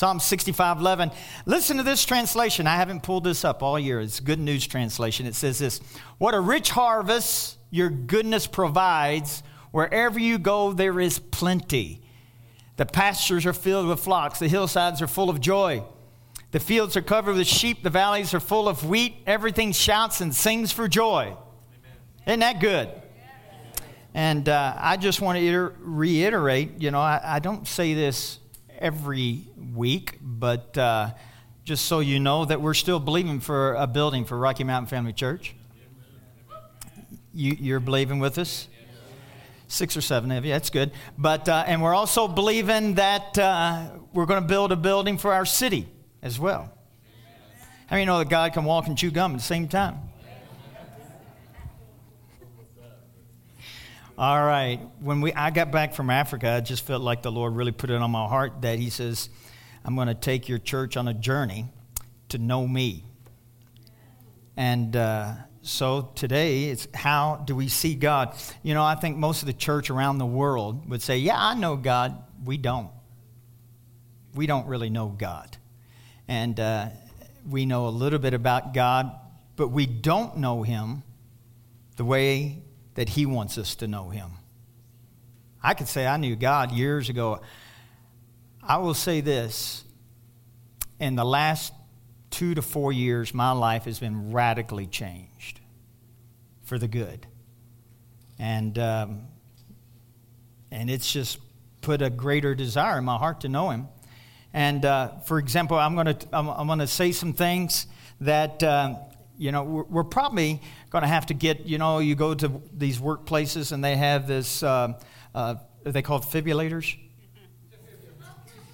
Psalm 65 11. Listen to this translation. I haven't pulled this up all year. It's Good News Translation. It says this What a rich harvest your goodness provides. Wherever you go, there is plenty. The pastures are filled with flocks, the hillsides are full of joy. The fields are covered with sheep, the valleys are full of wheat. Everything shouts and sings for joy. Amen. Isn't that good? And uh, I just want to reiterate you know, I, I, don't say this every week, but uh, just so you know that we're still believing for a building for Rocky Mountain Family Church. You, you're believing with us? Six or seven of you, that's good. But, uh, and we're also believing that uh, we're going to build a building for our city as well. How many know that God can walk and chew gum at the same time? All right. When we, I got back from Africa, I just felt like the Lord really put it on my heart that He says, I'm going to take your church on a journey to know me. And uh, so today, it's how do we see God? You know, I think most of the church around the world would say, Yeah, I know God. We don't. We don't really know God and uh, we know a little bit about God, but we don't know Him the way that He wants us to know Him. I could say I knew God years ago. I will say this in the last two to four years, my life has been radically changed for the good. And, um, and it's just put a greater desire in my heart to know Him. And uh, for example, I'm going to I'm, I'm going to say some things that uh, you know we're, we're probably going to have to get. You know, you go to these workplaces and they have this. Uh, uh are they called defibrillators?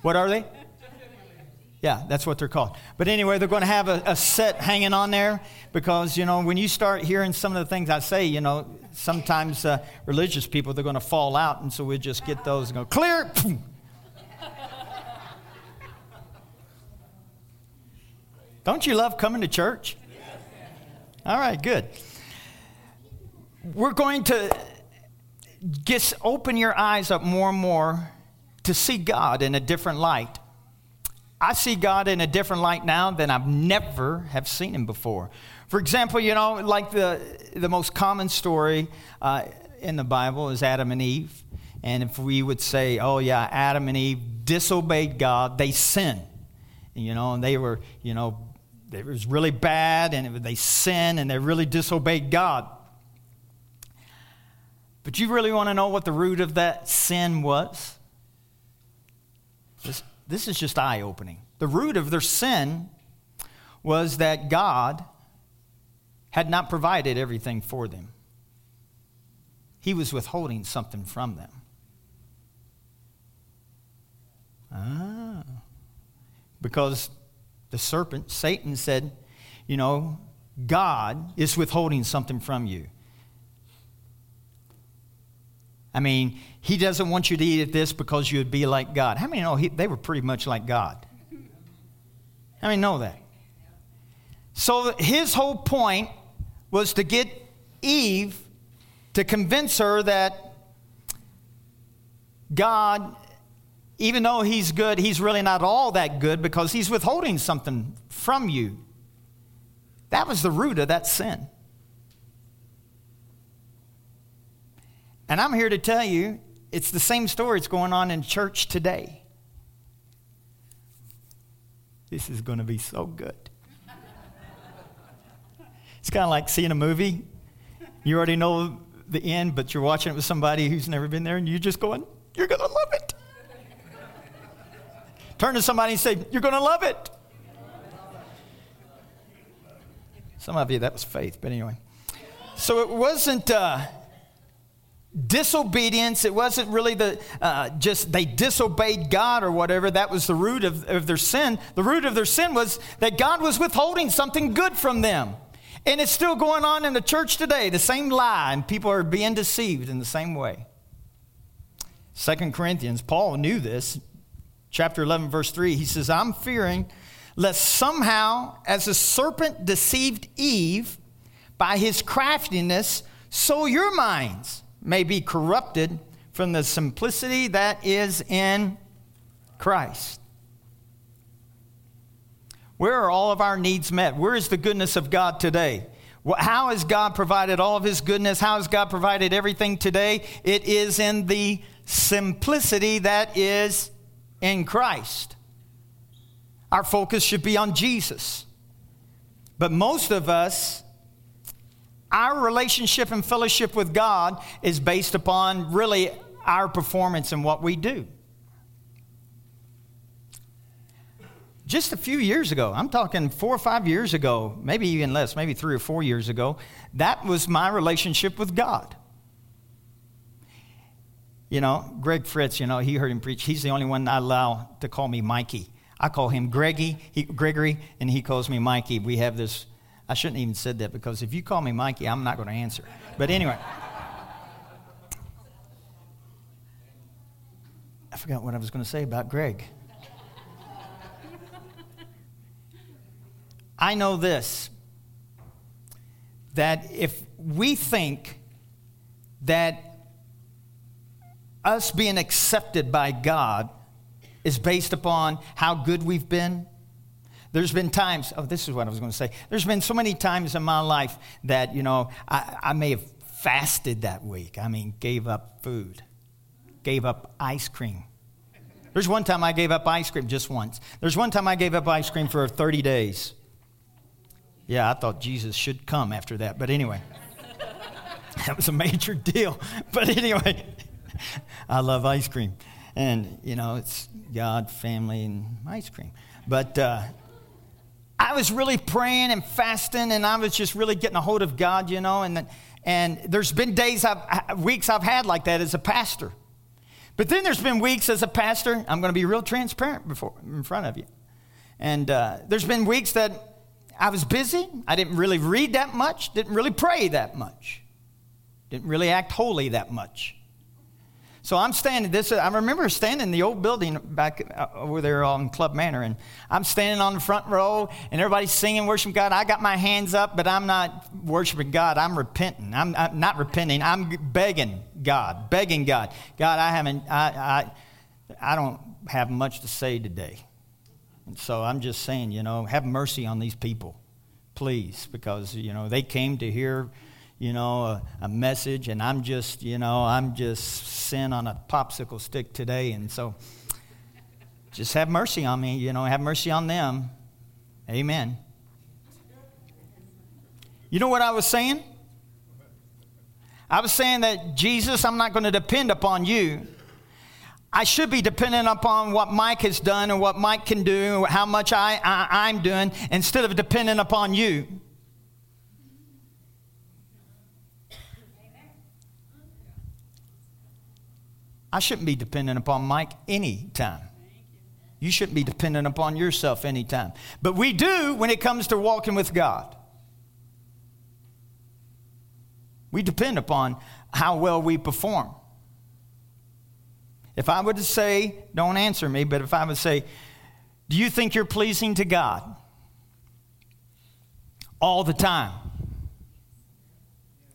What are they? Yeah, that's what they're called. But anyway, they're going to have a, a, set hanging on there because, you know, when you start hearing some of the things I say, you know, sometimes uh, religious people, they're going to fall out. And so we just get those and go, clear. Don't you love coming to church? All right, good. We're going to just open your eyes up more and more to see God in a different light. I see God in a different light now than I've never have seen him before. For example, you know, like the, the most common story uh, in the Bible is Adam and Eve. And if we would say, oh, yeah, Adam and Eve disobeyed God, they sinned. You know, and they were, you know, it was really bad and they sin and they really disobeyed God. But you really want to know what the root of that sin was? This, this is just eye opening. The root of their sin was that God had not provided everything for them, He was withholding something from them. Ah. Because the serpent, Satan, said, You know, God is withholding something from you. I mean, he doesn't want you to eat at this because you would be like God. How many know he, they were pretty much like God? How many know that? So his whole point was to get Eve to convince her that God even though he's good, he's really not all that good because he's withholding something from you. That was the root of that sin. And I'm here to tell you it's the same story that's going on in church today. This is going to be so good. it's kind of like seeing a movie. You already know the end, but you're watching it with somebody who's never been there, and you're just going, You're going to love it. Turn to somebody and say, You're going to love it. Some of you, that was faith, but anyway. So it wasn't uh, disobedience. It wasn't really the uh, just they disobeyed God or whatever. That was the root of, of their sin. The root of their sin was that God was withholding something good from them. And it's still going on in the church today, the same lie, and people are being deceived in the same way. Second Corinthians, Paul knew this chapter 11, verse 3, he says, I'm fearing lest somehow, as the serpent deceived Eve by his craftiness, so your minds may be corrupted from the simplicity that is in Christ. Where are all of our needs met? Where is the goodness of God today? How has God provided all of His goodness? How has God provided everything today? It is in the simplicity that is in Christ. Our focus should be on Jesus. But most of us, our relationship and fellowship with God is based upon really our performance and what we do. Just a few years ago, I'm talking four or five years ago, maybe even less, maybe three or four years ago, that was my relationship with God. You know, Greg Fritz, you know, he heard him preach. He's the only one I allow to call me Mikey. I call him Greggy, he, Gregory, and he calls me Mikey. We have this, I shouldn't even said that because if you call me Mikey, I'm not going to answer. But anyway. I forgot what I was going to say about Greg. I know this that if we think that us being accepted by God is based upon how good we've been. There's been times, oh, this is what I was going to say. There's been so many times in my life that, you know, I, I may have fasted that week. I mean, gave up food, gave up ice cream. There's one time I gave up ice cream just once. There's one time I gave up ice cream for 30 days. Yeah, I thought Jesus should come after that. But anyway, that was a major deal. But anyway, I love ice cream. And, you know, it's God, family, and ice cream. But uh, I was really praying and fasting, and I was just really getting a hold of God, you know. And, and there's been days, I've, weeks I've had like that as a pastor. But then there's been weeks as a pastor, I'm going to be real transparent before, in front of you. And uh, there's been weeks that I was busy. I didn't really read that much, didn't really pray that much, didn't really act holy that much. So I'm standing this. I remember standing in the old building back uh, over there on Club Manor, and I'm standing on the front row, and everybody's singing, worshiping God. I got my hands up, but I'm not worshiping God. I'm repenting. I'm, I'm not repenting. I'm begging God, begging God. God, I haven't. I, I I don't have much to say today, and so I'm just saying, you know, have mercy on these people, please, because you know they came to hear you know, a, a, message, and I'm just, you know, I'm just sin on a popsicle stick today. And so just have mercy on me, you know, have mercy on them. Amen. You know what I was saying? I was saying that Jesus, I'm not going to depend upon you. I should be dependent upon what Mike has done and what Mike can do, how much I, I, I'm doing, instead of dependent upon you. I shouldn't be dependent upon Mike any time. You shouldn't be dependent upon yourself anytime. But we do when it comes to walking with God. We depend upon how well we perform. If I were to say, don't answer me, but if I would say, do you think you're pleasing to God? All the time.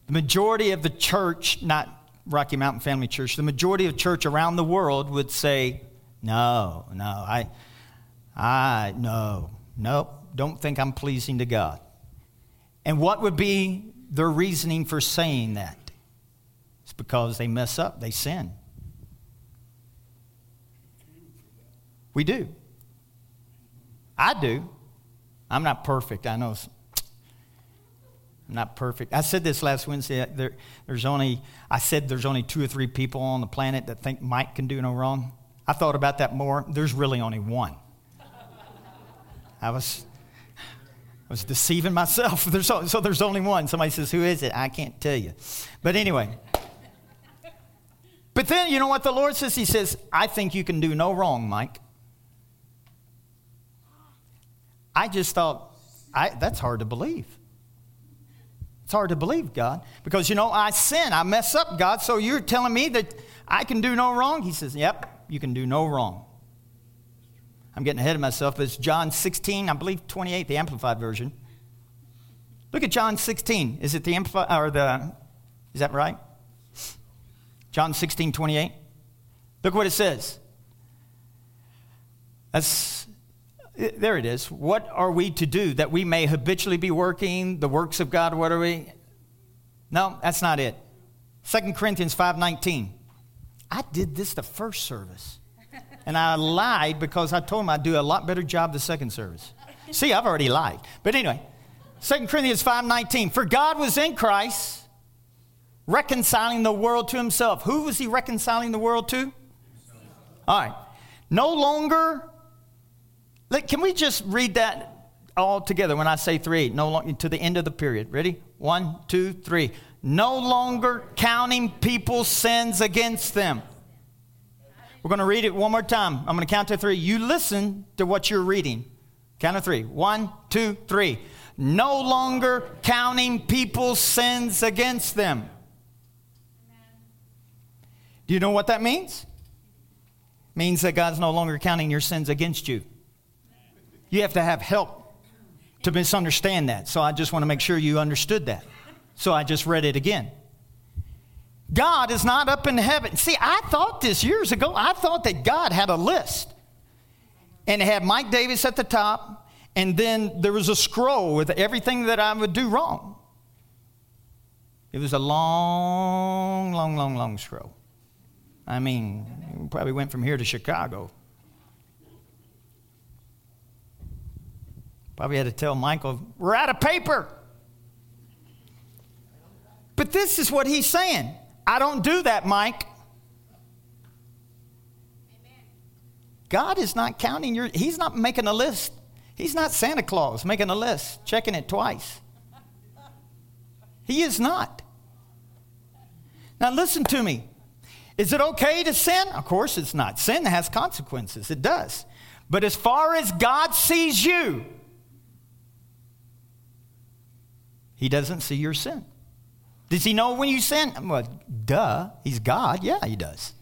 The majority of the church, not Rocky Mountain Family Church, the majority of church around the world would say, no, no, I, I, no, nope, don't think I'm pleasing to God. And what would be their reasoning for saying that? It's because they mess up, they sin. We do. I do. I'm not perfect. I know Not perfect. I said this last Wednesday. Uh, there, there's only, I said there's only two or three people on the planet that think Mike can do no wrong. I thought about that more. There's really only one. I was, I was deceiving myself. There's, so there's only one. Somebody says, Who is it? I can't tell you. But anyway. But then, you know what the Lord says? He says, I think you can do no wrong, Mike. I just thought, I, that's hard to believe. It's hard to believe, God, because you know, I sin, I mess up, God, so you're telling me that I can do no wrong? He says, Yep, you can do no wrong. I'm getting ahead of myself, but it's John 16, I believe 28, the Amplified Version. Look at John 16. Is it the Amplified, or the, is that right? John 16, 28. Look what it says. That's There it is. What are we to do that we may habitually be working the works of God? What are we? No, that's not it. 2 Corinthians 5:19. I did this the first service. And I lied because I told him I'd do a lot better job the second service. See, I've already lied. But anyway, 2 Corinthians 5:19. For God was in Christ reconciling the world to himself. Who was he reconciling the world to? All right. No longer can we just read that all together when I say three? No longer to the end of the period. Ready? One, two, three. No longer counting people's sins against them. We're going to read it one more time. I'm going to count to three. You listen to what you're reading. Count to three. One, two, three. No longer counting people's sins against them. Do you know what that means? It means that God's no longer counting your sins against you. You have to have help to misunderstand that. So I just want to make sure you understood that. So I just read it again. God is not up in heaven. See, I thought this years ago. I thought that God had a list and it had Mike Davis at the top, and then there was a scroll with everything that I would do wrong. It was a long, long, long, long scroll. I mean, probably went from here to Chicago. Probably had to tell Michael, we're out of paper. But this is what he's saying. I don't do that, Mike. God is not counting your, he's not making a list. He's not Santa Claus making a list, checking it twice. He is not. Now, listen to me. Is it okay to sin? Of course it's not. Sin has consequences, it does. But as far as God sees you, He doesn't see your sin. Does he know when you sin? Well, duh. He's God. Yeah, he does.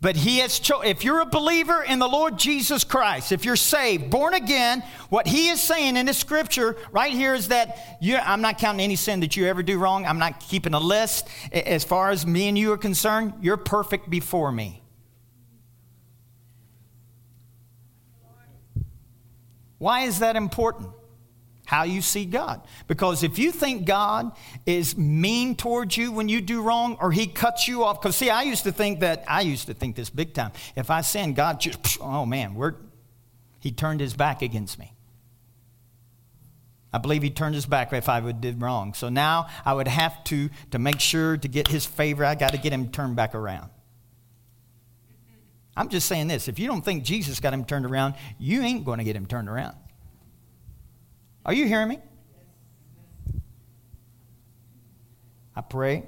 But he has chosen. If you're a believer in the Lord Jesus Christ, if you're saved, born again, what he is saying in this scripture right here is that I'm not counting any sin that you ever do wrong. I'm not keeping a list. As far as me and you are concerned, you're perfect before me. Why is that important? How you see God. Because if you think God is mean towards you when you do wrong or he cuts you off, because see, I used to think that, I used to think this big time. If I sin, God just, oh man, we're, he turned his back against me. I believe he turned his back if I would did wrong. So now I would have to, to make sure to get his favor, I got to get him turned back around. I'm just saying this if you don't think Jesus got him turned around, you ain't going to get him turned around. Are you hearing me? I pray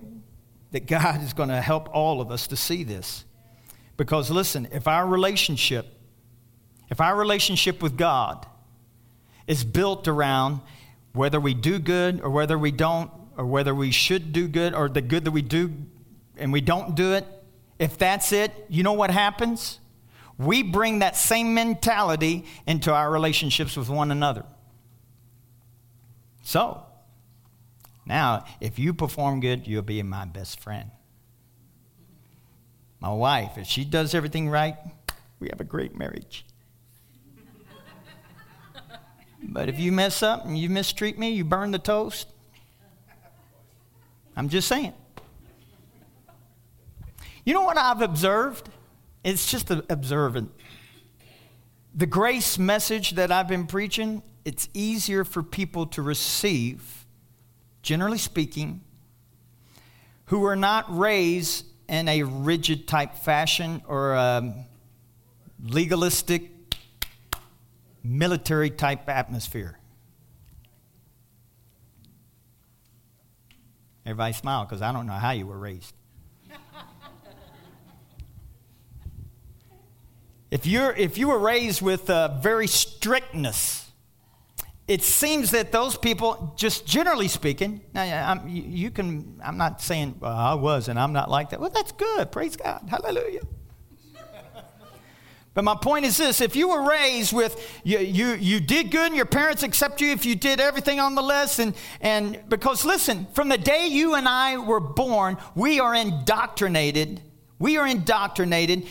that God is going to help all of us to see this. Because listen, if our relationship, if our relationship with God is built around whether we do good or whether we don't, or whether we should do good or the good that we do and we don't do it, if that's it, you know what happens? We bring that same mentality into our relationships with one another. So, now, if you perform good, you'll be my best friend. My wife, if she does everything right, we have a great marriage. but if you mess up and you mistreat me, you burn the toast, I'm just saying. You know what I've observed? It's just observant. The grace message that I've been preaching it's easier for people to receive, generally speaking, who are not raised in a rigid type fashion or a legalistic military type atmosphere. Everybody smile because I don't know how you were raised. if, you're, if you were raised with a very strictness, it seems that those people, just generally speaking, now you can, I'm not saying well, I was and I'm not like that. Well, that's good. Praise God. Hallelujah. but my point is this if you were raised with, you, you, you did good and your parents accept you if you did everything on the list, and, and because listen, from the day you and I were born, we are indoctrinated. We are indoctrinated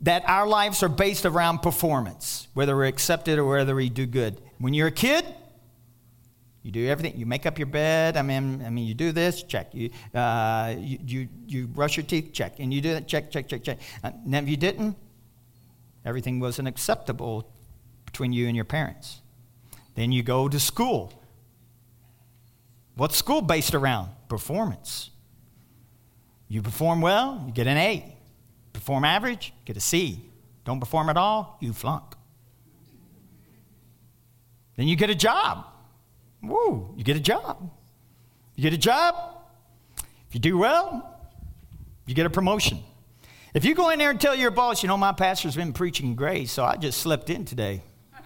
that our lives are based around performance, whether we're accepted or whether we do good. When you're a kid, you do everything. You make up your bed. I mean, I mean, you do this. Check. You, uh, you, you, you, brush your teeth. Check. And you do that. Check. Check. Check. Check. And if you didn't, everything wasn't acceptable between you and your parents. Then you go to school. What's school based around? Performance. You perform well, you get an A. Perform average, get a C. Don't perform at all, you flunk. Then you get a job. Woo, you get a job. You get a job. If you do well, you get a promotion. If you go in there and tell your boss, you know, my pastor's been preaching grace, so I just slept in today.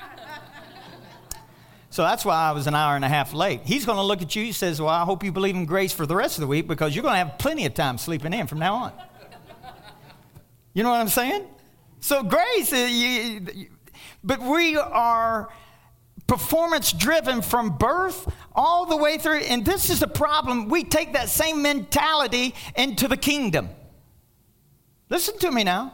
so that's why I was an hour and a half late. He's going to look at you. He says, Well, I hope you believe in grace for the rest of the week because you're going to have plenty of time sleeping in from now on. You know what I'm saying? So, grace, uh, you, but we are performance driven from birth all the way through. And this is a problem. We take that same mentality into the kingdom. Listen to me now.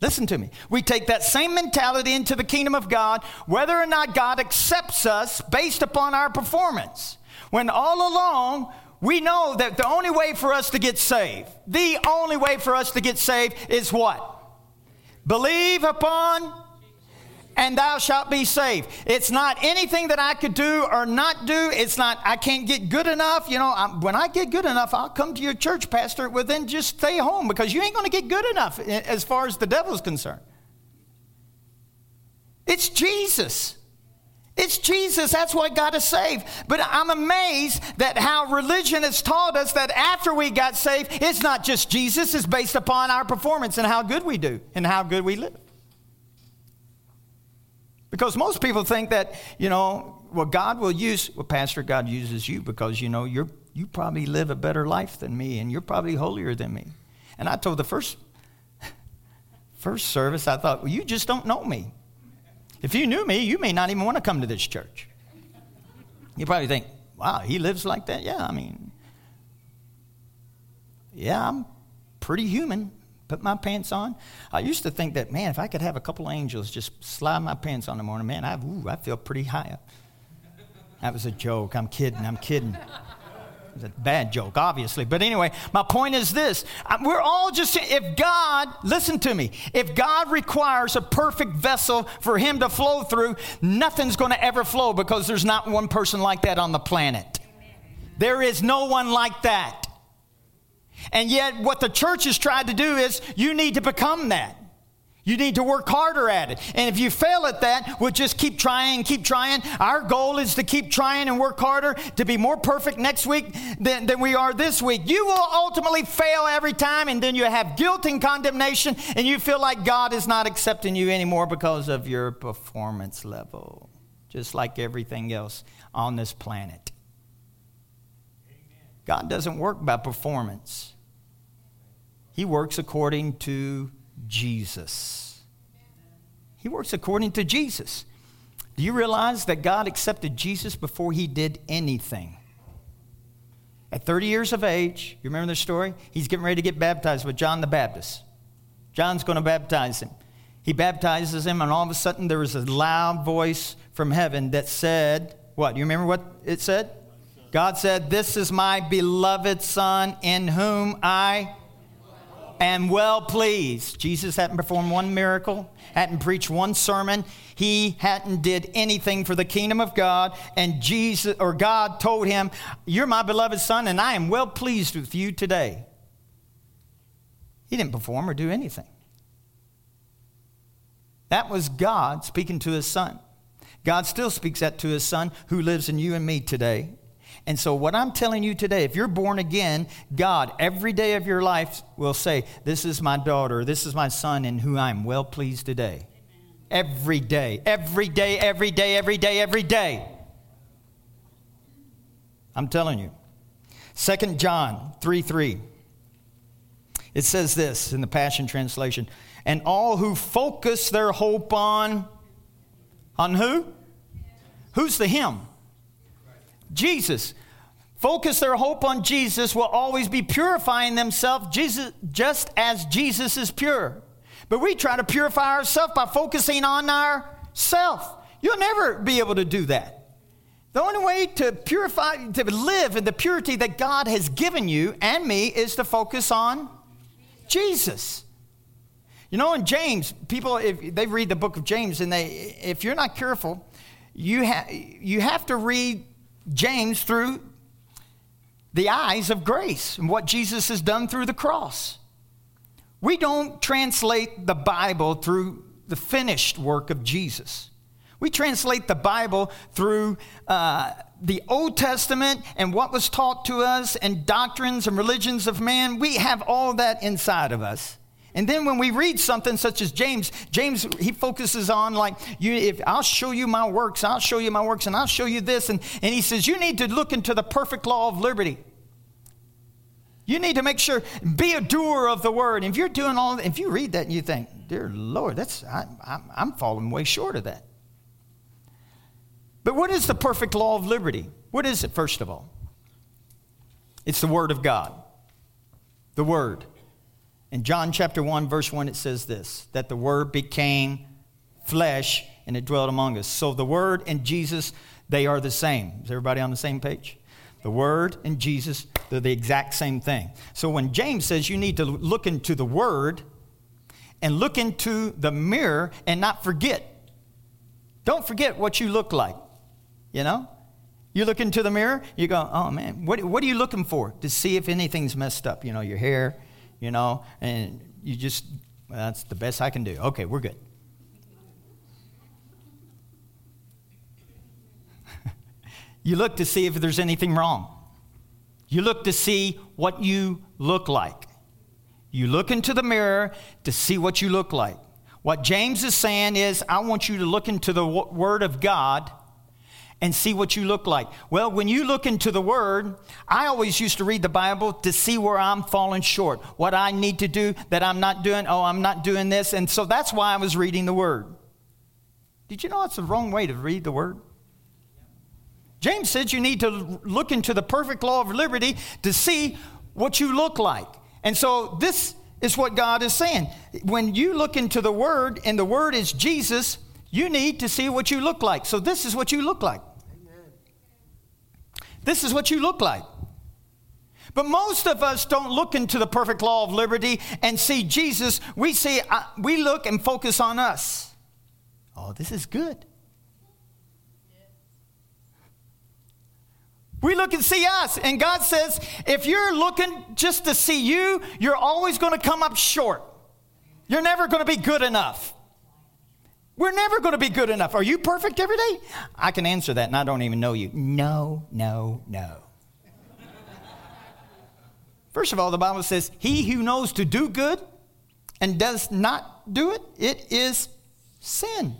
Listen to me. We take that same mentality into the kingdom of God, whether or not God accepts us based upon our performance. When all along, we know that the only way for us to get saved, the only way for us to get saved is what? Believe upon and thou shalt be saved. It's not anything that I could do or not do. It's not, I can't get good enough. You know, I'm, when I get good enough, I'll come to your church, Pastor. Well, then just stay home because you ain't going to get good enough eh, as far as the devil's concerned. It's Jesus. It's Jesus. That's what got us saved. But I'm amazed that how religion has taught us that after we got saved, it's not just Jesus, it's based upon our performance and how good we do and how good we live. Because most people think that, you know, well, God will use, well, Pastor, God uses you because, you know, you're, you probably live a better life than me and you're probably holier than me. And I told the first, first service, I thought, well, you just don't know me. If you knew me, you may not even want to come to this church. You probably think, wow, he lives like that? Yeah, I mean, yeah, I'm pretty human put my pants on. I used to think that, man, if I could have a couple angels just slide my pants on in the morning, man, I, ooh, I feel pretty high up. That was a joke. I'm kidding. I'm kidding. It's a bad joke, obviously. But anyway, my point is this. We're all just, if God, listen to me, if God requires a perfect vessel for Him to flow through, nothing's going to ever flow because there's not one person like that on the planet. There is no one like that. And yet, what the church has tried to do is you need to become that. You need to work harder at it. And if you fail at that, we'll just keep trying, keep trying. Our goal is to keep trying and work harder to be more perfect next week than, than we are this week. You will ultimately fail every time, and then you have guilt and condemnation, and you feel like God is not accepting you anymore because of your performance level, just like everything else on this planet. God doesn't work by performance, He works according to Jesus. He works according to Jesus. Do you realize that God accepted Jesus before He did anything? At 30 years of age, you remember the story? He's getting ready to get baptized with John the Baptist. John's going to baptize him. He baptizes him, and all of a sudden there was a loud voice from heaven that said, What? Do you remember what it said? God said, This is my beloved Son in whom I am well pleased. Jesus hadn't performed one miracle, hadn't preached one sermon. He hadn't did anything for the kingdom of God. And Jesus or God told him, You're my beloved son, and I am well pleased with you today. He didn't perform or do anything. That was God speaking to his son. God still speaks that to his son who lives in you and me today. And so, what I'm telling you today, if you're born again, God, every day of your life will say, This is my daughter, this is my son, in whom I'm well pleased today. Every day, every day, every day, every day, every day. I'm telling you. 2 John 3 3. It says this in the Passion Translation and all who focus their hope on, on who? Who's the Him? Jesus. Focus their hope on Jesus will always be purifying themselves Jesus, just as Jesus is pure. But we try to purify ourselves by focusing on ourself. You'll never be able to do that. The only way to purify, to live in the purity that God has given you and me is to focus on Jesus. You know, in James, people, if they read the book of James and they, if you're not careful, you, ha- you have to read James through the eyes of grace and what Jesus has done through the cross. We don't translate the Bible through the finished work of Jesus. We translate the Bible through uh, the Old Testament and what was taught to us and doctrines and religions of man. We have all that inside of us. And then when we read something such as James, James he focuses on like you if I'll show you my works, I'll show you my works and I'll show you this and, and he says you need to look into the perfect law of liberty. You need to make sure be a doer of the word. If you're doing all if you read that and you think, "Dear Lord, that's I, I, I'm falling way short of that." But what is the perfect law of liberty? What is it, first of all? It's the Word of God. The Word. In John chapter 1, verse 1, it says this that the Word became flesh and it dwelt among us. So the Word and Jesus, they are the same. Is everybody on the same page? The Word and Jesus, they're the exact same thing. So when James says you need to look into the Word and look into the mirror and not forget, don't forget what you look like. You know? You look into the mirror, you go, oh man, what, what are you looking for? To see if anything's messed up. You know, your hair, you know, and you just, well, that's the best I can do. Okay, we're good. you look to see if there's anything wrong. You look to see what you look like. You look into the mirror to see what you look like. What James is saying is, I want you to look into the Word of God and see what you look like. Well, when you look into the Word, I always used to read the Bible to see where I'm falling short, what I need to do that I'm not doing. Oh, I'm not doing this. And so that's why I was reading the Word. Did you know it's the wrong way to read the Word? James says you need to look into the perfect law of liberty to see what you look like. And so this is what God is saying. When you look into the Word and the Word is Jesus, you need to see what you look like. So this is what you look like. This is what you look like. But most of us don't look into the perfect law of liberty and see Jesus. We see, uh, we look and focus on us. Oh, this is good. We look and see us. And God says, if you're looking just to see you, you're always going to come up short. You're never going to be good enough. We're never going to be good enough. Are you perfect every day? I can answer that, and I don't even know you. No, no, no. First of all, the Bible says, He who knows to do good and does not do it, it is sin.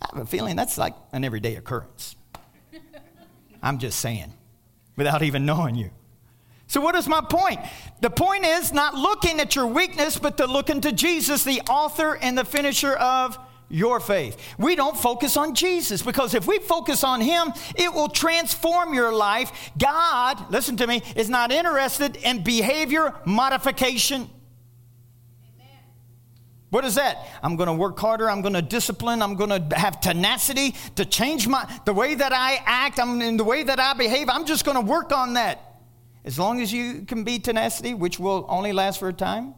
I have a feeling that's like an everyday occurrence. I'm just saying, without even knowing you. So, what is my point? The point is not looking at your weakness, but to look into Jesus, the author and the finisher of your faith. We don't focus on Jesus because if we focus on Him, it will transform your life. God, listen to me, is not interested in behavior modification. What is that? I'm going to work harder. I'm going to discipline. I'm going to have tenacity to change my the way that I act. I'm in the way that I behave. I'm just going to work on that. As long as you can be tenacity, which will only last for a time,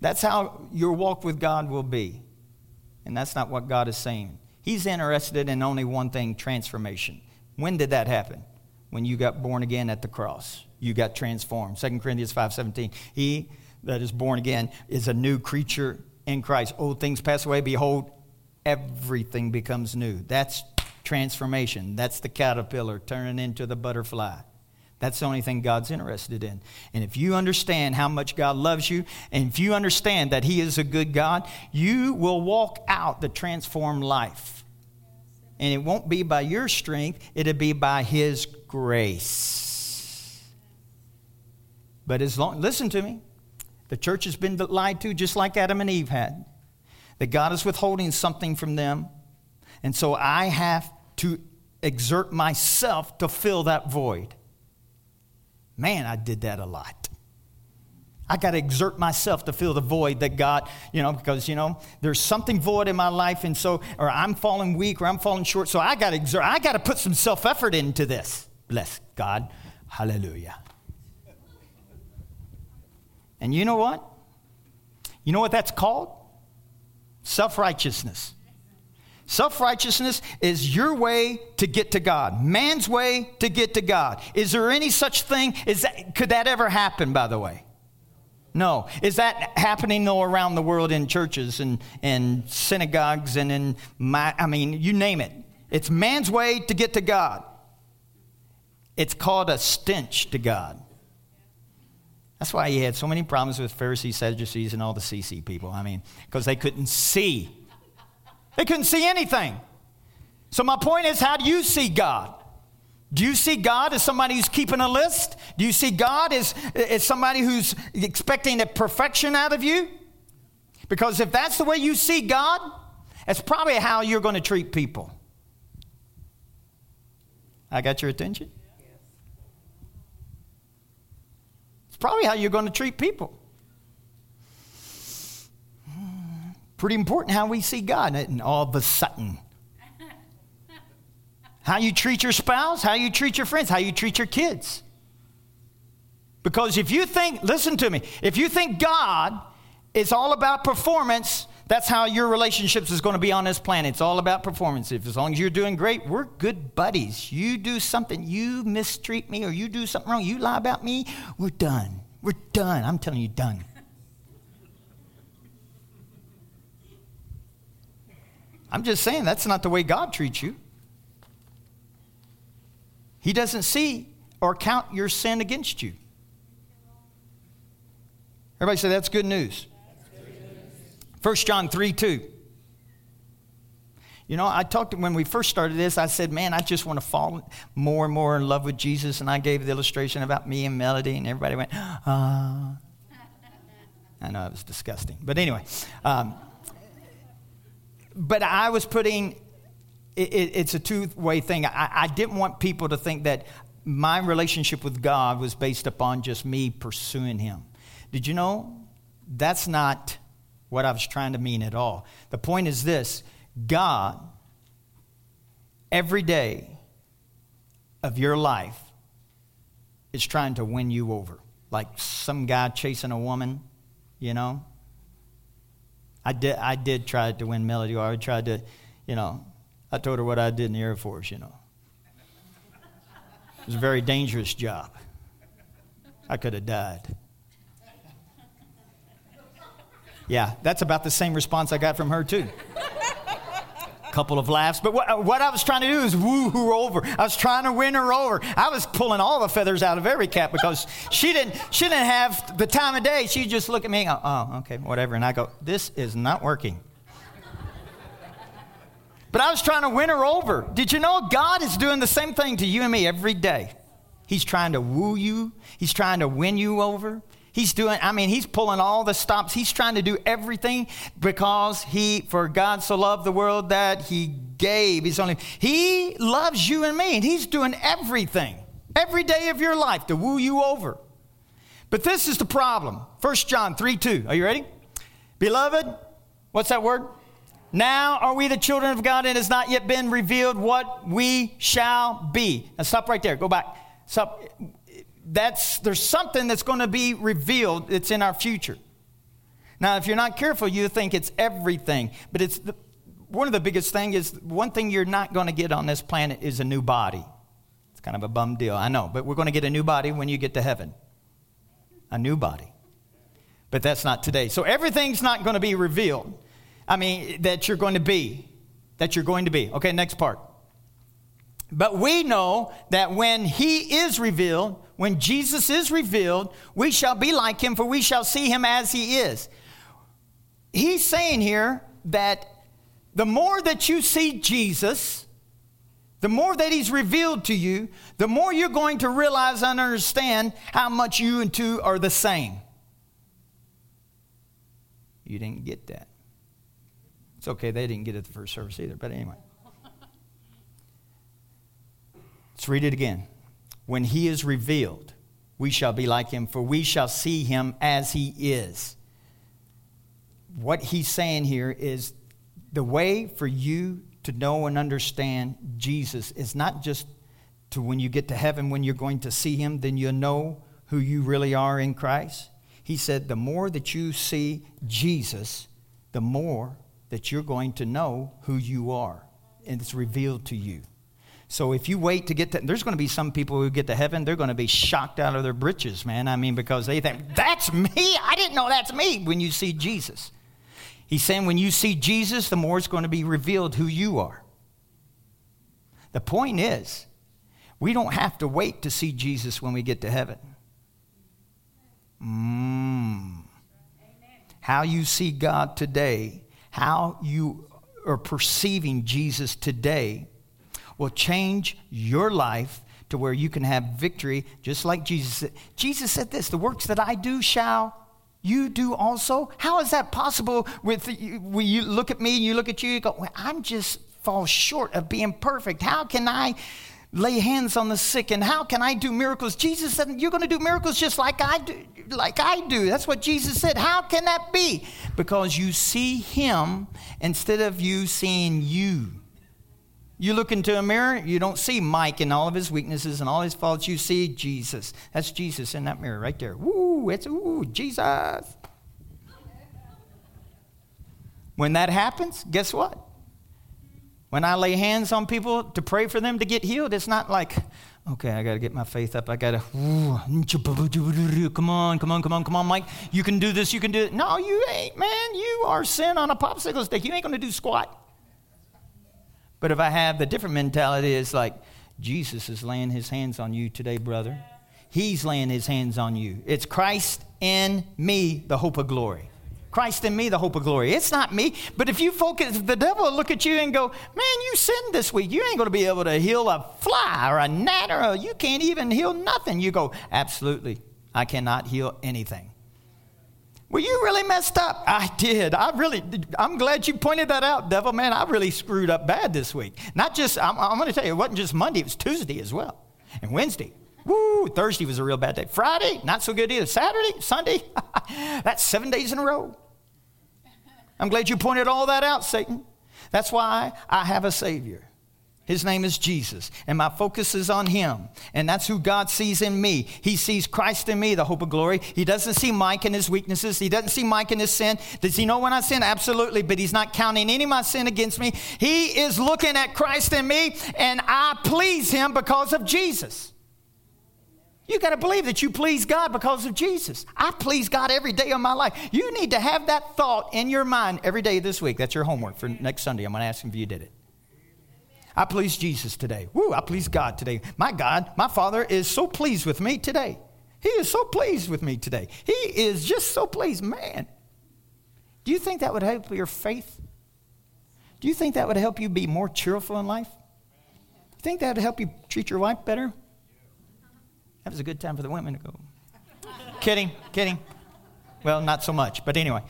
that's how your walk with God will be. And that's not what God is saying. He's interested in only one thing transformation. When did that happen? When you got born again at the cross. You got transformed. 2 Corinthians 5:17. He that is born again is a new creature in Christ. Old things pass away, behold, everything becomes new. That's transformation. That's the caterpillar turning into the butterfly. That's the only thing God's interested in. And if you understand how much God loves you, and if you understand that He is a good God, you will walk out the transformed life. And it won't be by your strength, it'll be by His grace. But as long, listen to me, the church has been lied to just like Adam and Eve had. That God is withholding something from them. And so I have to exert myself to fill that void. Man, I did that a lot. I got to exert myself to fill the void that God, you know, because, you know, there's something void in my life, and so, or I'm falling weak or I'm falling short, so I got to exert, I got to put some self effort into this. Bless God. Hallelujah. And you know what? You know what that's called? Self righteousness. Self righteousness is your way to get to God, man's way to get to God. Is there any such thing? Is that, could that ever happen, by the way? No. Is that happening though around the world in churches and, and synagogues and in my, I mean, you name it. It's man's way to get to God. It's called a stench to God. That's why he had so many problems with Pharisees, Sadducees, and all the CC people. I mean, because they couldn't see. They couldn't see anything. So, my point is, how do you see God? Do you see God as somebody who's keeping a list? Do you see God as, as somebody who's expecting a perfection out of you? Because if that's the way you see God, that's probably how you're going to treat people. I got your attention? It's probably how you're going to treat people. Pretty important how we see God, and all of a sudden, how you treat your spouse, how you treat your friends, how you treat your kids. Because if you think, listen to me, if you think God is all about performance, that's how your relationships is going to be on this planet. It's all about performance. If as long as you're doing great, we're good buddies. You do something, you mistreat me, or you do something wrong, you lie about me, we're done. We're done. I'm telling you, done. I'm just saying that's not the way God treats you. He doesn't see or count your sin against you. Everybody say that's good news. 1 John 3 2. You know, I talked when we first started this, I said, man, I just want to fall more and more in love with Jesus. And I gave the illustration about me and Melody, and everybody went, ah. I know it was disgusting. But anyway, um, but I was putting it, it, it's a two way thing. I, I didn't want people to think that my relationship with God was based upon just me pursuing Him. Did you know? That's not what I was trying to mean at all. The point is this God, every day of your life, is trying to win you over. Like some guy chasing a woman, you know? I did, I did try to win Melody, or I tried to, you know, I told her what I did in the Air Force, you know. It was a very dangerous job. I could have died. Yeah, that's about the same response I got from her, too. Couple of laughs. But what, what I was trying to do is woo her over. I was trying to win her over. I was pulling all the feathers out of every cap because she didn't, she didn't have the time of day. She just look at me and go, oh, okay, whatever. And I go, this is not working. But I was trying to win her over. Did you know God is doing the same thing to you and me every day? He's trying to woo you, He's trying to win you over. He's doing, I mean, he's pulling all the stops. He's trying to do everything because he, for God so loved the world that he gave his only. He loves you and me, and he's doing everything every day of your life to woo you over. But this is the problem. 1 John 3 2. Are you ready? Beloved, what's that word? Now are we the children of God, and it has not yet been revealed what we shall be. Now stop right there. Go back. Stop. That's there's something that's going to be revealed. It's in our future. Now, if you're not careful, you think it's everything, but it's the, one of the biggest thing is one thing you're not going to get on this planet is a new body. It's kind of a bum deal, I know, but we're going to get a new body when you get to heaven. A new body. But that's not today. So everything's not going to be revealed. I mean, that you're going to be. That you're going to be. Okay, next part. But we know that when he is revealed, when Jesus is revealed, we shall be like him, for we shall see him as he is. He's saying here that the more that you see Jesus, the more that he's revealed to you, the more you're going to realize and understand how much you and two are the same. You didn't get that. It's okay, they didn't get it the first service either, but anyway. Let's read it again. When he is revealed, we shall be like him, for we shall see him as he is. What he's saying here is the way for you to know and understand Jesus is not just to when you get to heaven, when you're going to see him, then you'll know who you really are in Christ. He said, the more that you see Jesus, the more that you're going to know who you are, and it's revealed to you. So if you wait to get to, there's going to be some people who get to heaven, they're going to be shocked out of their britches, man. I mean, because they think, that's me? I didn't know that's me when you see Jesus. He's saying when you see Jesus, the more it's going to be revealed who you are. The point is, we don't have to wait to see Jesus when we get to heaven. Mm. How you see God today, how you are perceiving Jesus today, will change your life to where you can have victory, just like Jesus said. Jesus said this the works that I do shall you do also? How is that possible with when you look at me and you look at you, you go, well, I'm just fall short of being perfect. How can I lay hands on the sick and how can I do miracles? Jesus said, You're going to do miracles just like I do, like I do. That's what Jesus said. How can that be? Because you see him instead of you seeing you. You look into a mirror, you don't see Mike and all of his weaknesses and all his faults. You see Jesus. That's Jesus in that mirror right there. Woo, it's ooh, Jesus. When that happens, guess what? When I lay hands on people to pray for them to get healed, it's not like, okay, I got to get my faith up. I got to, come on, come on, come on, come on, Mike. You can do this, you can do it. No, you ain't, man. You are sin on a popsicle stick. You ain't going to do squat. But if I have the different mentality, it's like, Jesus is laying his hands on you today, brother. He's laying his hands on you. It's Christ in me, the hope of glory. Christ in me, the hope of glory. It's not me. But if you focus, the devil will look at you and go, Man, you sinned this week. You ain't going to be able to heal a fly or a gnat or a, you can't even heal nothing. You go, Absolutely. I cannot heal anything. Well, you really messed up. I did. I really, I'm glad you pointed that out, devil. Man, I really screwed up bad this week. Not just, I'm, I'm going to tell you, it wasn't just Monday, it was Tuesday as well. And Wednesday. Woo, Thursday was a real bad day. Friday, not so good either. Saturday, Sunday, that's seven days in a row. I'm glad you pointed all that out, Satan. That's why I have a Savior. His name is Jesus, and my focus is on Him. And that's who God sees in me. He sees Christ in me, the hope of glory. He doesn't see Mike and his weaknesses. He doesn't see Mike and his sin. Does he know when I sin? Absolutely, but He's not counting any of my sin against me. He is looking at Christ in me, and I please Him because of Jesus. You got to believe that you please God because of Jesus. I please God every day of my life. You need to have that thought in your mind every day this week. That's your homework for next Sunday. I'm going to ask him if you did it. I please Jesus today. Woo, I please God today. My God, my Father is so pleased with me today. He is so pleased with me today. He is just so pleased. Man, do you think that would help your faith? Do you think that would help you be more cheerful in life? You think that would help you treat your wife better? That was a good time for the women to go. kidding, kidding. Well, not so much, but anyway.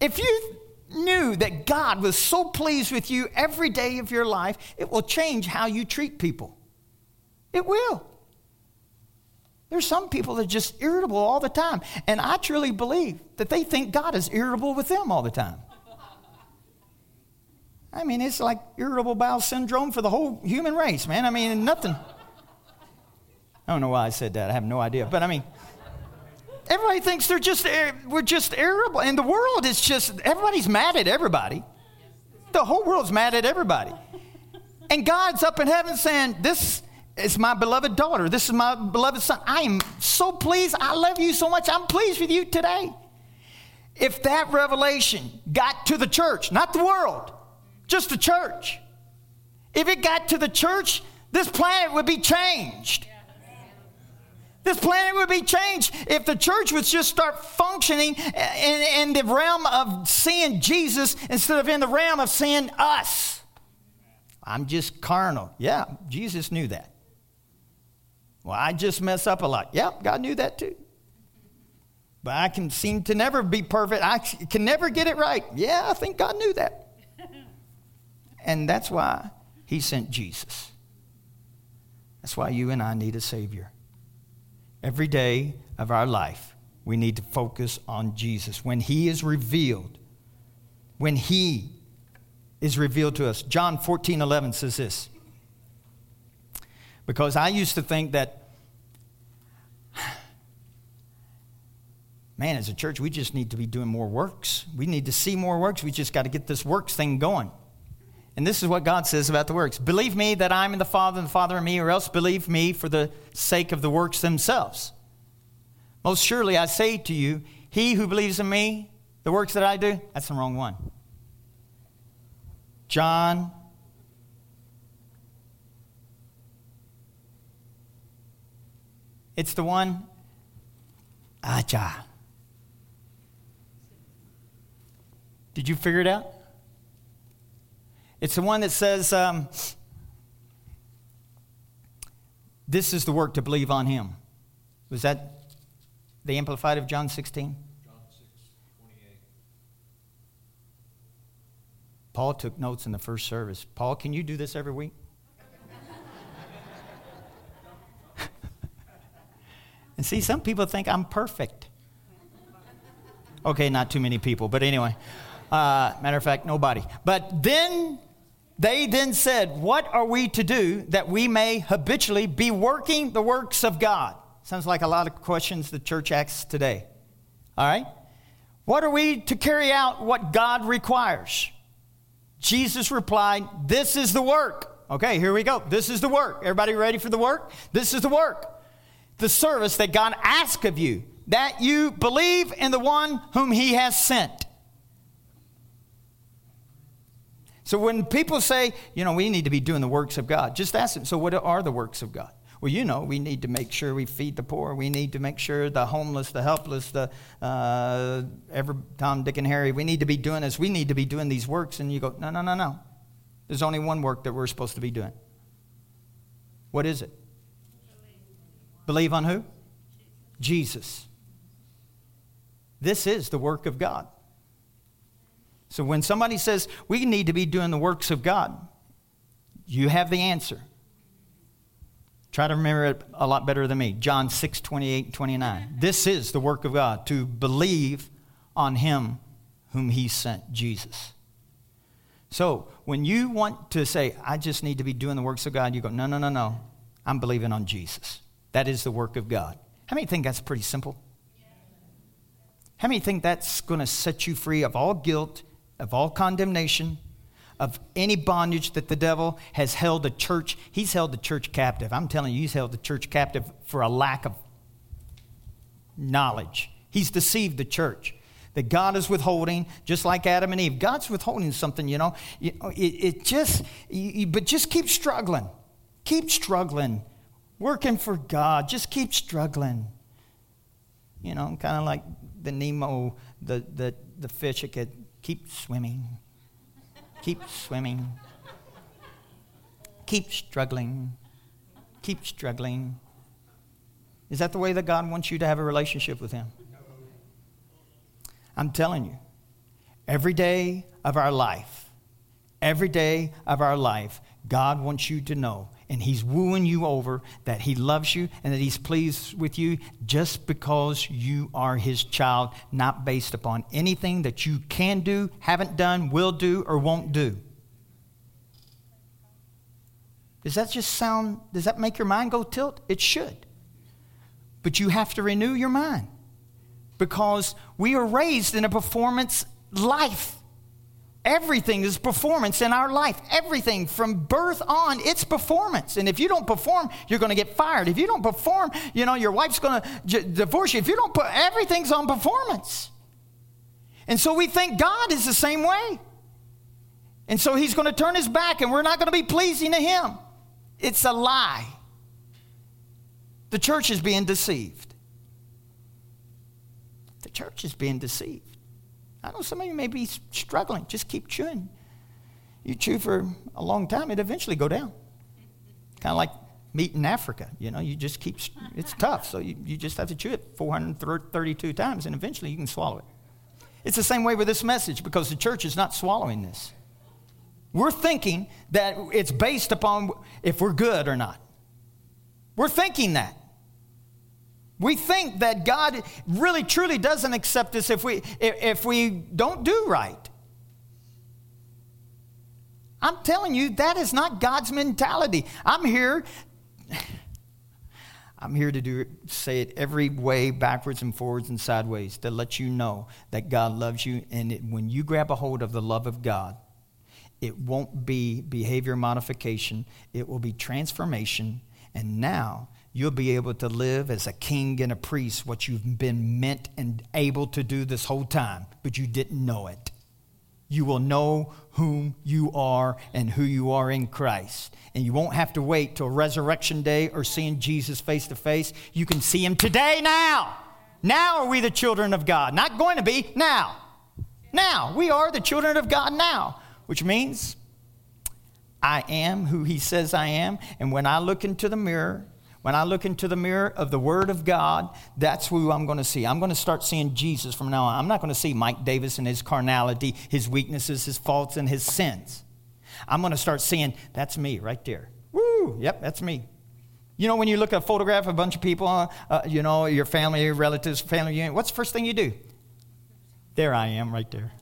If you knew that God was so pleased with you every day of your life, it will change how you treat people. It will. There's some people that are just irritable all the time. And I truly believe that they think God is irritable with them all the time. I mean, it's like irritable bowel syndrome for the whole human race, man. I mean, nothing. I don't know why I said that. I have no idea. But I mean, Everybody thinks they're just eh, we're just irritable. And the world is just everybody's mad at everybody. The whole world's mad at everybody. And God's up in heaven saying, This is my beloved daughter. This is my beloved son. I am so pleased. I love you so much. I'm pleased with you today. If that revelation got to the church, not the world, just the church, if it got to the church, this planet would be changed. This planet would be changed if the church would just start functioning in, in, the realm of seeing Jesus instead of in the realm of seeing us. I'm just carnal. Yeah, Jesus knew that. Well, I just mess up a lot. Yep, God knew that too. But I can seem to never be perfect. I can never get it right. Yeah, I think God knew that. And that's why He sent Jesus. That's why you and I need a Savior. Every day of our life, we need to focus on Jesus. When He is revealed, when He is revealed to us. John 14 11 says this. Because I used to think that, man, as a church, we just need to be doing more works. We need to see more works. We just got to get this works thing going. And this is what God says about the works Believe me that I'm in the Father and the Father in me, or else believe me for the sake of the works themselves. Most surely I say to you, he who believes in me, the works that I do, that's the wrong one. John It's the one, Aja. Did you figure it out? It's the one that says, um, This is the work to believe on him. Was that the Amplified of John 16? John 6, 28. Paul took notes in the first service. Paul, can you do this every week? and see, some people think I'm perfect. Okay, not too many people, but anyway. Uh, matter of fact, nobody. But then they then said, What are we to do that we may habitually be working the works of God? Sounds like a lot of questions the church asks today. All right? What are we to carry out what God requires? Jesus replied, This is the work. Okay, here we go. This is the work. Everybody ready for the work? This is the work. The service that God asks of you, that you believe in the one whom He has sent. So when people say, you know, we need to be doing the works of God, just ask them, so what are the works of God? Well, you know, we need to make sure we feed the poor. We need to make sure the homeless, the helpless, the uh, every Tom, Dick, and Harry. We need to be doing this. We need to be doing these works. And you go, no, no, no, no. There's only one work that we're supposed to be doing. What is it? Believe, Believe on who? Jesus. This is the work of God. So when somebody says we need to be doing the works of God, you have the answer. Try to remember it a lot better than me. John 6, 28, 29. This is the work of God, to believe on him whom he sent, Jesus. So when you want to say, I just need to be doing the works of God, you go, no, no, no, no. I'm believing on Jesus. That is the work of God. How many think that's pretty simple? How many think that's going to set you free of all guilt, of all condemnation, of any bondage that the devil has held the church. He's held the church captive. I'm telling you, he's held the church captive for a lack of knowledge. He's deceived the church. That God is withholding, just like Adam and Eve. God's withholding something, you know. It, it just, you, but just keep struggling. Keep struggling. Working for God. Just keep struggling. You know, kind of like the Nemo, the, the, the fish that keep swimming Keep swimming. Keep struggling. Keep struggling. Is that the way that God wants you to have a relationship with Him? I'm telling you, every day of our life, every day of our life, God wants you to know and he's wooing you over that he loves you and that he's pleased with you just because you are his child, not based upon anything that you can do, haven't done, will do, or won't do. Does that just sound, does that make your mind go tilt? It should. But you have to renew your mind because we are raised in a performance life. Everything is performance in our life. Everything from birth on, it's performance. And if you don't perform, you're going to get fired. If you don't perform, you know, your wife's going to j- divorce you. If you don't put everything's on performance. And so we think God is the same way. And so he's going to turn his back and we're not going to be pleasing to him. It's a lie. The church is being deceived. The church is being deceived. I know some of you may be struggling. Just keep chewing. You chew for a long time, it eventually go down. Kind of like meat in Africa. You know, you just keep, it's tough. So you, you just have to chew it 432 times and eventually you can swallow it. It's the same way with this message because the church is not swallowing this. We're thinking that it's based upon if we're good or not. We're thinking that. We think that God really truly doesn't accept us if we, if we don't do right. I'm telling you, that is not God's mentality. I'm here. I'm here to do say it every way, backwards and forwards and sideways, to let you know that God loves you. And it, when you grab a hold of the love of God, it won't be behavior modification, it will be transformation. And now you'll be able to live as a king and a priest, what you've been meant and able to do this whole time, but you didn't know it. You will know whom you are and who you are in Christ. And you won't have to wait till resurrection day or seeing Jesus face to face. You can see him today, now. Now are we the children of God. Not going to be, now. Now. We are the children of God now, which means I am who he says I am. And when I look into the mirror, when I look into the mirror of the Word of God, that's who I'm going to see. I'm going to start seeing Jesus from now on. I'm not going to see Mike Davis and his carnality, his weaknesses, his faults, and his sins. I'm going to start seeing that's me right there. Woo, yep, that's me. You know, when you look at a photograph of a bunch of people, uh, uh, you know, your family, your relatives, family unit, what's the first thing you do? There I am right there.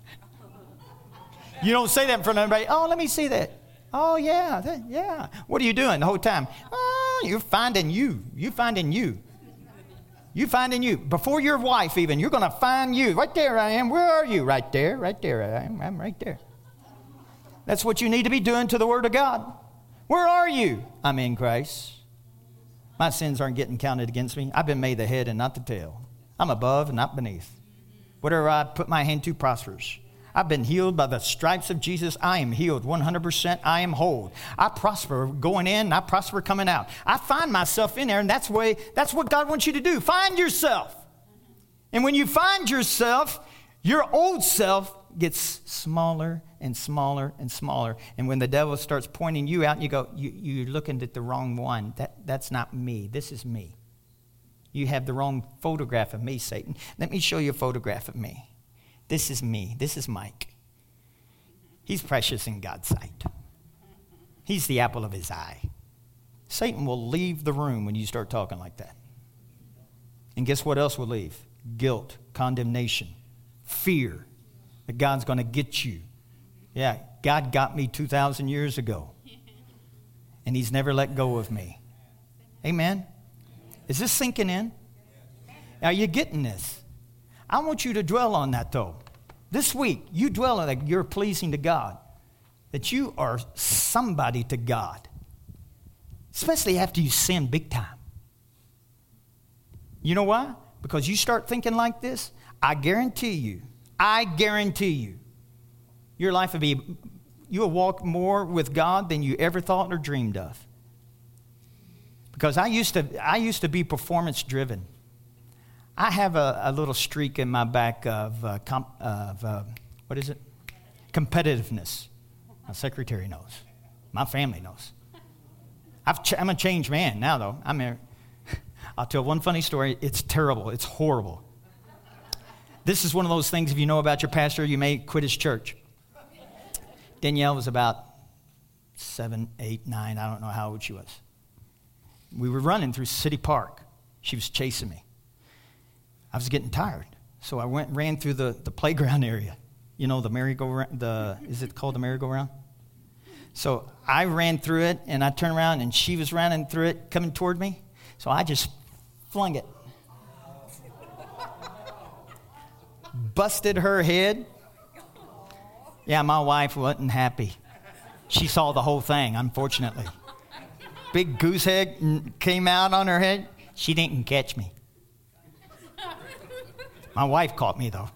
You don't say that in front of everybody. Oh, let me see that. Oh, yeah, that, yeah. What are you doing the whole time? Oh, you're finding you. You're finding you. You're finding you. Before your wife, even, you're going to find you. Right there I am. Where are you? Right there, right there I am. I'm right there. That's what you need to be doing to the Word of God. Where are you? I'm in Christ. My sins aren't getting counted against me. I've been made the head and not the tail. I'm above and not beneath. Whatever I put my hand to prospers. I've been healed by the stripes of Jesus. I am healed 100%. I am whole. I prosper going in, I prosper coming out. I find myself in there, and that's, way, that's what God wants you to do. Find yourself. And when you find yourself, your old self gets smaller and smaller and smaller. And when the devil starts pointing you out, you go, you, You're looking at the wrong one. That, that's not me. This is me. You have the wrong photograph of me, Satan. Let me show you a photograph of me. This is me. This is Mike. He's precious in God's sight. He's the apple of his eye. Satan will leave the room when you start talking like that. And guess what else will leave? Guilt, condemnation, fear that God's going to get you. Yeah, God got me 2,000 years ago, and He's never let go of me. Amen? Is this sinking in? Are you getting this? I want you to dwell on that though. This week, you dwell on that you're pleasing to God, that you are somebody to God, especially after you sin big time. You know why? Because you start thinking like this, I guarantee you, I guarantee you, your life will be, you will walk more with God than you ever thought or dreamed of. Because I used to, I used to be performance driven. I have a, a little streak in my back of, uh, comp, of uh, what is it? Competitiveness. My secretary knows. My family knows. i am a changed man now, though. I'm a, I'll tell one funny story. It's terrible. It's horrible. This is one of those things, if you know about your pastor, you may quit his church. Danielle was about seven, eight, nine. I don't know how old she was. We were running through City Park. She was chasing me. I was getting tired. So I went ran through the, the playground area. You know, the merry-go-round, the, is it called the merry-go-round? So I ran through it and I turned around and she was running through it, coming toward me. So I just flung it. Busted her head. Yeah, my wife wasn't happy. She saw the whole thing, unfortunately. Big goose head came out on her head. She didn't catch me. My wife caught me, though.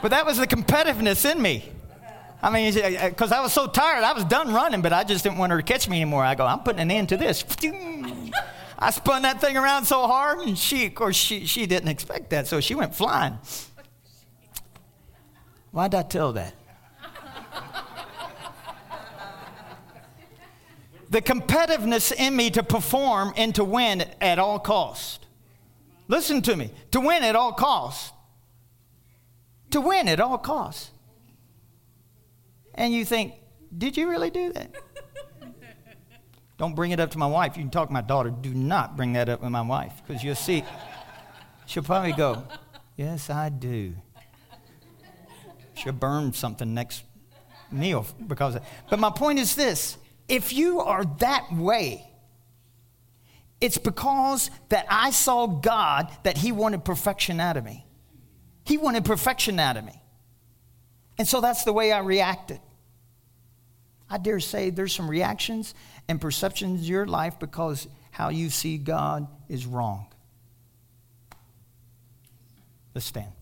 But that was the competitiveness in me. I mean, because uh, uh, I was so tired, I was done running, but I just didn't want her to catch me anymore. I go, I'm putting an end to this. I spun that thing around so hard, and she, of course, she, she didn't expect that, so she went flying. Why'd I tell that? the competitiveness in me to perform and to win at all costs. Listen to me. To win at all costs. To win at all costs. And you think, did you really do that? Don't bring it up to my wife. You can talk to my daughter. Do not bring that up with my wife because you'll see. She'll probably go, Yes, I do. She'll burn something next meal because of But my point is this if you are that way, it's because that I saw God that He wanted perfection out of me. He wanted perfection out of me. And so that's the way I reacted. I dare say there's some reactions and perceptions in your life because how you see God is wrong. Let's stand.